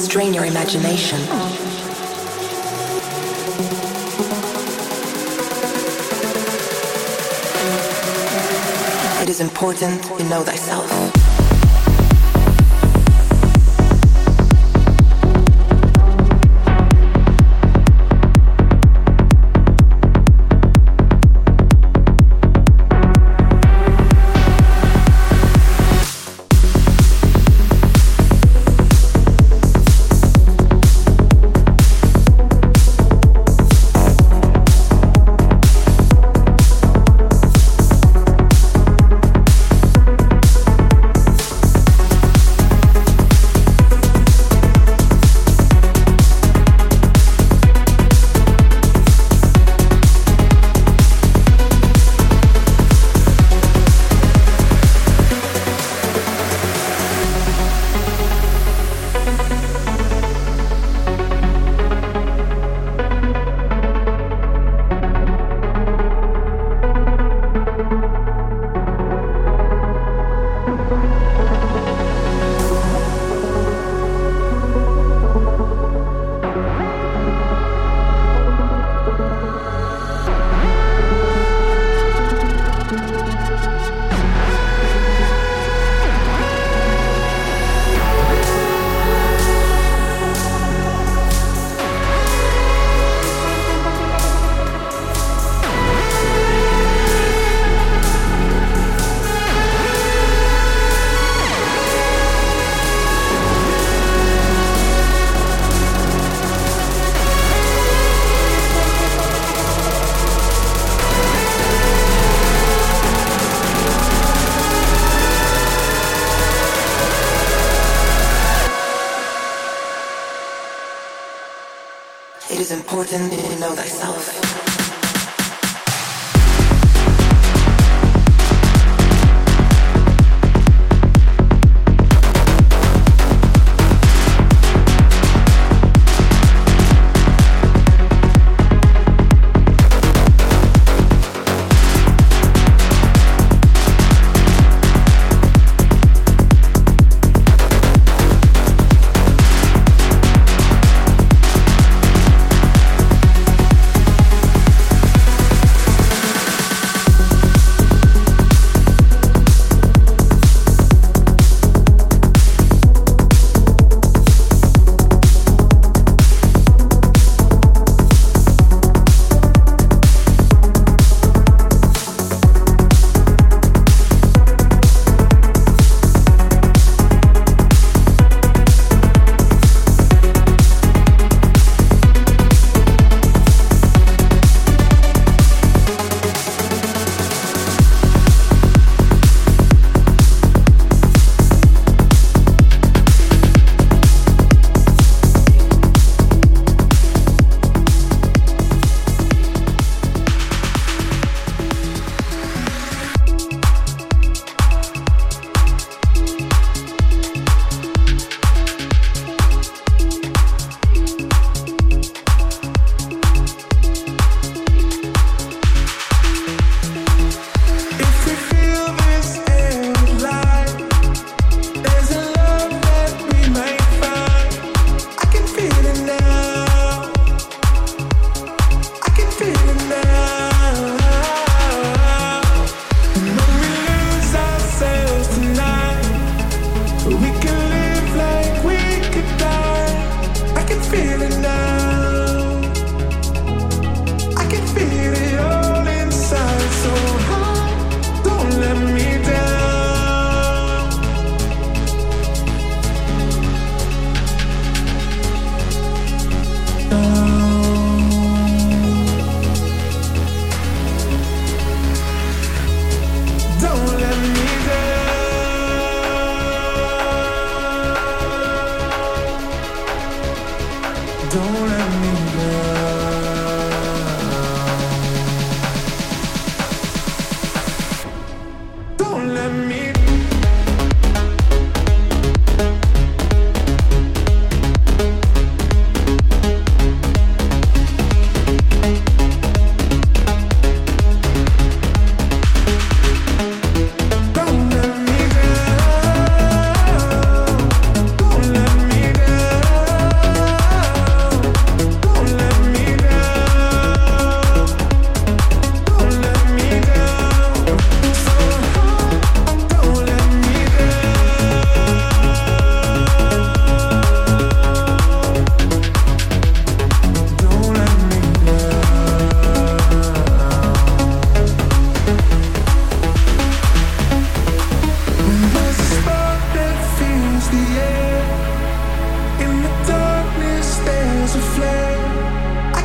strain your imagination. It is important to know thyself.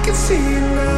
can see you now.